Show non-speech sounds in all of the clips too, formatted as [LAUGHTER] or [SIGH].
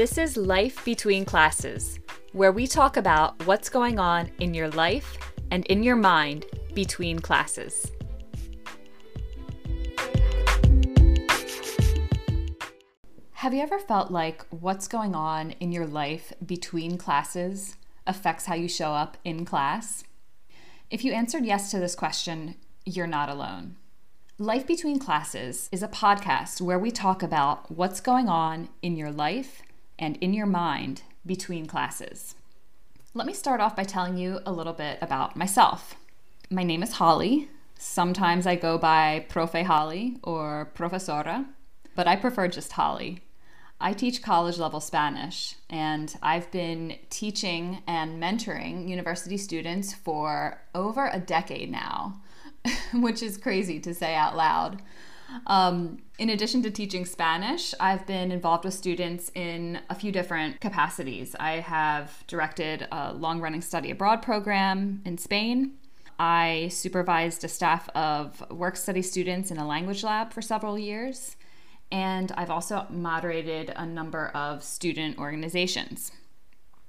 This is Life Between Classes, where we talk about what's going on in your life and in your mind between classes. Have you ever felt like what's going on in your life between classes affects how you show up in class? If you answered yes to this question, you're not alone. Life Between Classes is a podcast where we talk about what's going on in your life and in your mind between classes. Let me start off by telling you a little bit about myself. My name is Holly. Sometimes I go by Profe Holly or Profesora, but I prefer just Holly. I teach college level Spanish, and I've been teaching and mentoring university students for over a decade now, [LAUGHS] which is crazy to say out loud. Um, in addition to teaching Spanish, I've been involved with students in a few different capacities. I have directed a long running study abroad program in Spain. I supervised a staff of work study students in a language lab for several years. And I've also moderated a number of student organizations.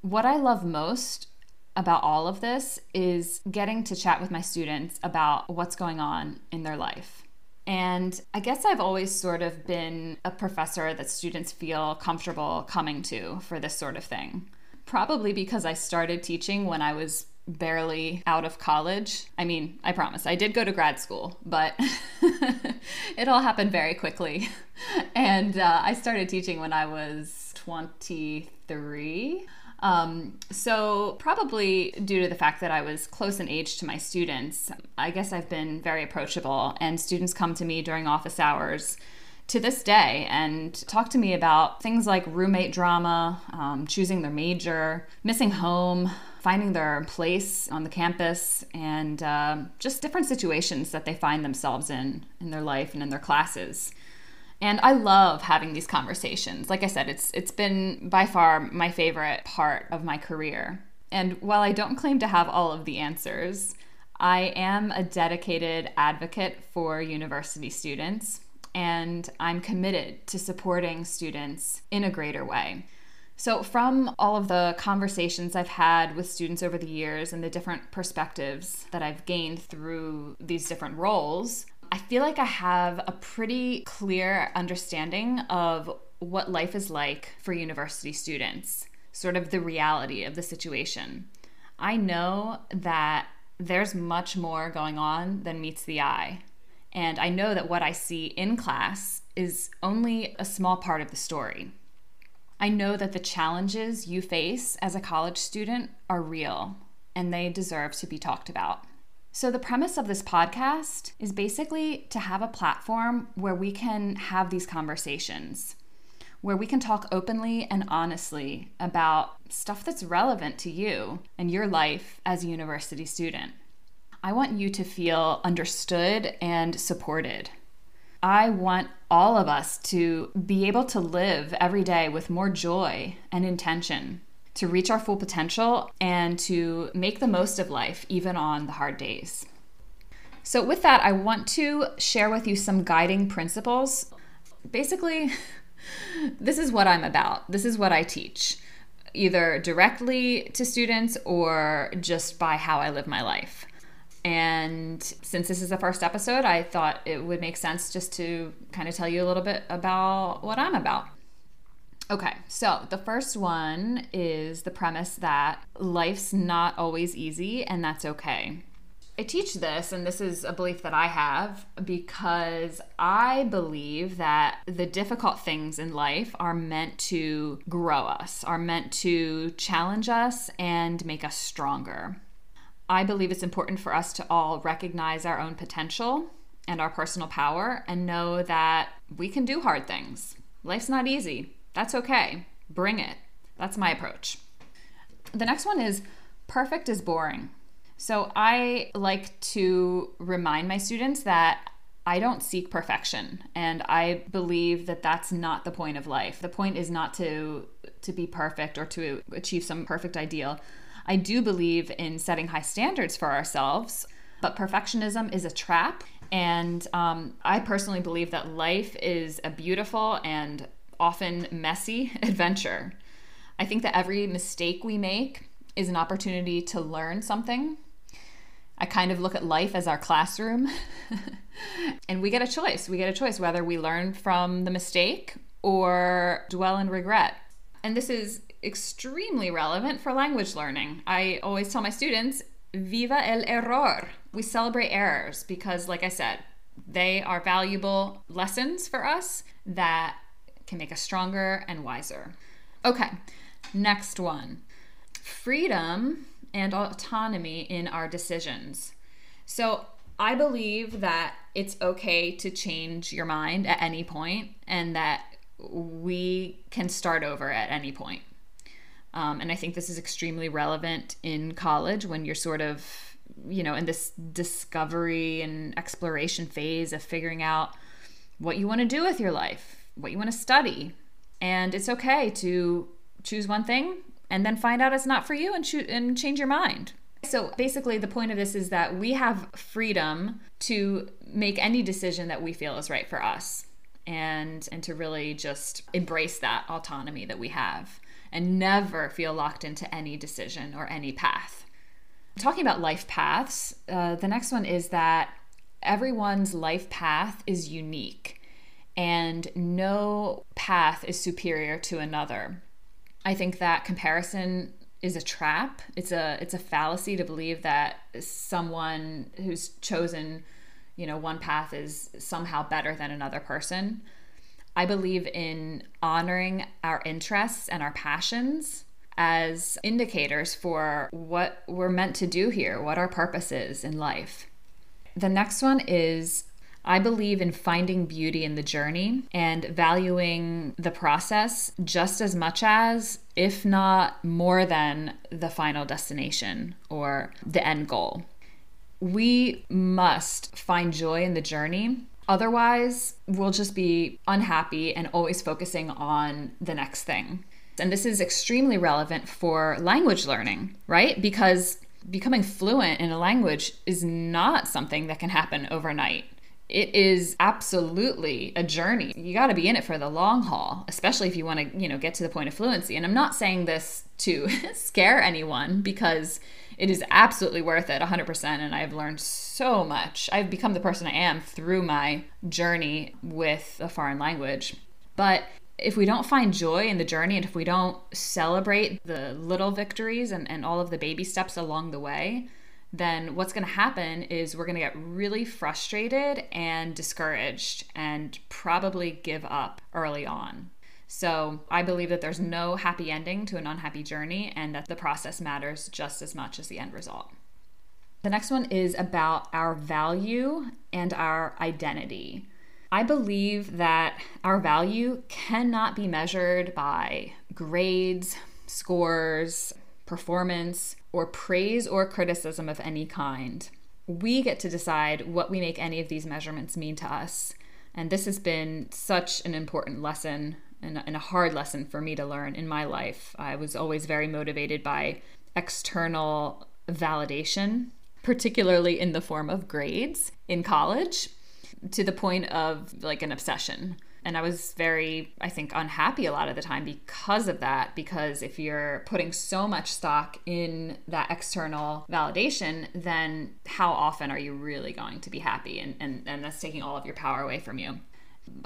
What I love most about all of this is getting to chat with my students about what's going on in their life. And I guess I've always sort of been a professor that students feel comfortable coming to for this sort of thing. Probably because I started teaching when I was barely out of college. I mean, I promise, I did go to grad school, but [LAUGHS] it all happened very quickly. [LAUGHS] And uh, I started teaching when I was 23. Um, so, probably due to the fact that I was close in age to my students, I guess I've been very approachable, and students come to me during office hours to this day and talk to me about things like roommate drama, um, choosing their major, missing home, finding their place on the campus, and uh, just different situations that they find themselves in in their life and in their classes. And I love having these conversations. Like I said, it's it's been by far my favorite part of my career. And while I don't claim to have all of the answers, I am a dedicated advocate for university students, and I'm committed to supporting students in a greater way. So, from all of the conversations I've had with students over the years and the different perspectives that I've gained through these different roles, I feel like I have a pretty clear understanding of what life is like for university students, sort of the reality of the situation. I know that there's much more going on than meets the eye. And I know that what I see in class is only a small part of the story. I know that the challenges you face as a college student are real and they deserve to be talked about. So, the premise of this podcast is basically to have a platform where we can have these conversations, where we can talk openly and honestly about stuff that's relevant to you and your life as a university student. I want you to feel understood and supported. I want all of us to be able to live every day with more joy and intention to reach our full potential and to make the most of life, even on the hard days. So, with that, I want to share with you some guiding principles. Basically, [LAUGHS] this is what I'm about, this is what I teach, either directly to students or just by how I live my life. And since this is the first episode, I thought it would make sense just to kind of tell you a little bit about what I'm about. Okay, so the first one is the premise that life's not always easy and that's okay. I teach this, and this is a belief that I have because I believe that the difficult things in life are meant to grow us, are meant to challenge us and make us stronger. I believe it's important for us to all recognize our own potential and our personal power and know that we can do hard things. Life's not easy, that's okay. Bring it. That's my approach. The next one is perfect is boring. So I like to remind my students that I don't seek perfection and I believe that that's not the point of life. The point is not to to be perfect or to achieve some perfect ideal. I do believe in setting high standards for ourselves, but perfectionism is a trap. And um, I personally believe that life is a beautiful and often messy [LAUGHS] adventure. I think that every mistake we make is an opportunity to learn something. I kind of look at life as our classroom. [LAUGHS] and we get a choice. We get a choice whether we learn from the mistake or dwell in regret. And this is extremely relevant for language learning. I always tell my students, viva el error. We celebrate errors because, like I said, they are valuable lessons for us that can make us stronger and wiser. Okay, next one freedom and autonomy in our decisions. So, I believe that it's okay to change your mind at any point and that we can start over at any point. Um, and I think this is extremely relevant in college when you're sort of, you know, in this discovery and exploration phase of figuring out what you want to do with your life, what you want to study. And it's okay to choose one thing and then find out it's not for you and, cho- and change your mind. So basically, the point of this is that we have freedom to make any decision that we feel is right for us and and to really just embrace that autonomy that we have and never feel locked into any decision or any path. Talking about life paths, uh, the next one is that everyone's life path is unique and no path is superior to another. I think that comparison is a trap. It's a it's a fallacy to believe that someone who's chosen, you know, one path is somehow better than another person. I believe in honoring our interests and our passions as indicators for what we're meant to do here, what our purpose is in life. The next one is I believe in finding beauty in the journey and valuing the process just as much as, if not more than, the final destination or the end goal. We must find joy in the journey. Otherwise, we'll just be unhappy and always focusing on the next thing. And this is extremely relevant for language learning, right? Because becoming fluent in a language is not something that can happen overnight it is absolutely a journey. You got to be in it for the long haul, especially if you want to, you know, get to the point of fluency. And I'm not saying this to [LAUGHS] scare anyone because it is absolutely worth it 100% and I've learned so much. I've become the person I am through my journey with a foreign language. But if we don't find joy in the journey and if we don't celebrate the little victories and, and all of the baby steps along the way, then what's going to happen is we're going to get really frustrated and discouraged and probably give up early on. So, I believe that there's no happy ending to an unhappy journey and that the process matters just as much as the end result. The next one is about our value and our identity. I believe that our value cannot be measured by grades, scores, performance, or praise or criticism of any kind. We get to decide what we make any of these measurements mean to us. And this has been such an important lesson and a hard lesson for me to learn in my life. I was always very motivated by external validation, particularly in the form of grades in college, to the point of like an obsession. And I was very, I think, unhappy a lot of the time because of that. Because if you're putting so much stock in that external validation, then how often are you really going to be happy? And, and, and that's taking all of your power away from you.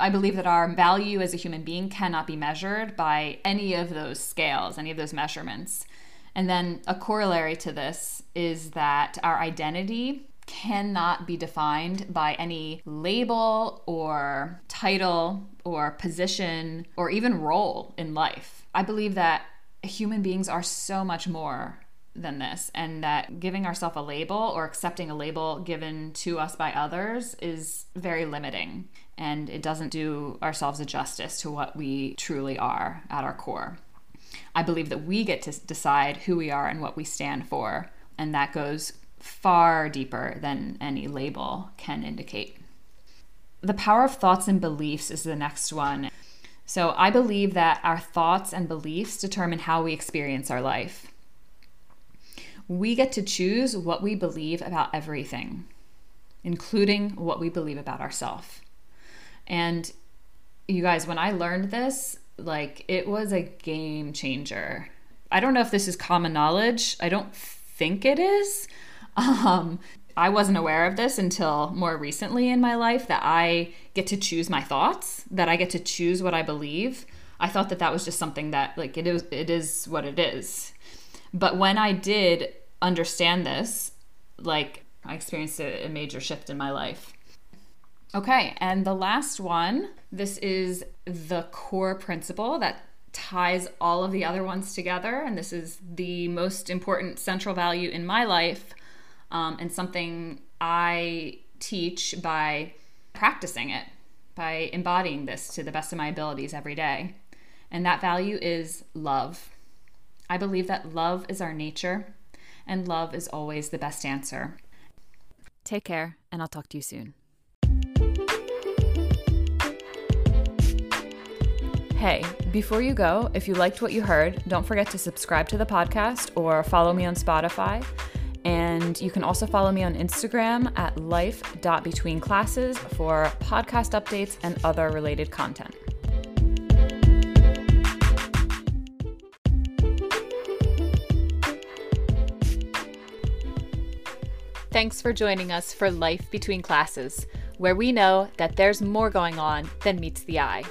I believe that our value as a human being cannot be measured by any of those scales, any of those measurements. And then a corollary to this is that our identity cannot be defined by any label or title or position or even role in life. I believe that human beings are so much more than this, and that giving ourselves a label or accepting a label given to us by others is very limiting, and it doesn't do ourselves a justice to what we truly are at our core. I believe that we get to decide who we are and what we stand for, and that goes far deeper than any label can indicate. The power of thoughts and beliefs is the next one. So, I believe that our thoughts and beliefs determine how we experience our life. We get to choose what we believe about everything, including what we believe about ourselves. And you guys, when I learned this, Like, it was a game changer. I don't know if this is common knowledge. I don't think it is. Um, I wasn't aware of this until more recently in my life that I get to choose my thoughts, that I get to choose what I believe. I thought that that was just something that like it is it is what it is. But when I did understand this, like I experienced a, a major shift in my life. Okay, and the last one, this is the core principle that ties all of the other ones together. And this is the most important central value in my life um, and something I teach by practicing it, by embodying this to the best of my abilities every day. And that value is love. I believe that love is our nature, and love is always the best answer. Take care, and I'll talk to you soon. Hey, before you go, if you liked what you heard, don't forget to subscribe to the podcast or follow me on Spotify. And you can also follow me on Instagram at life.betweenclasses for podcast updates and other related content. Thanks for joining us for Life Between Classes, where we know that there's more going on than meets the eye.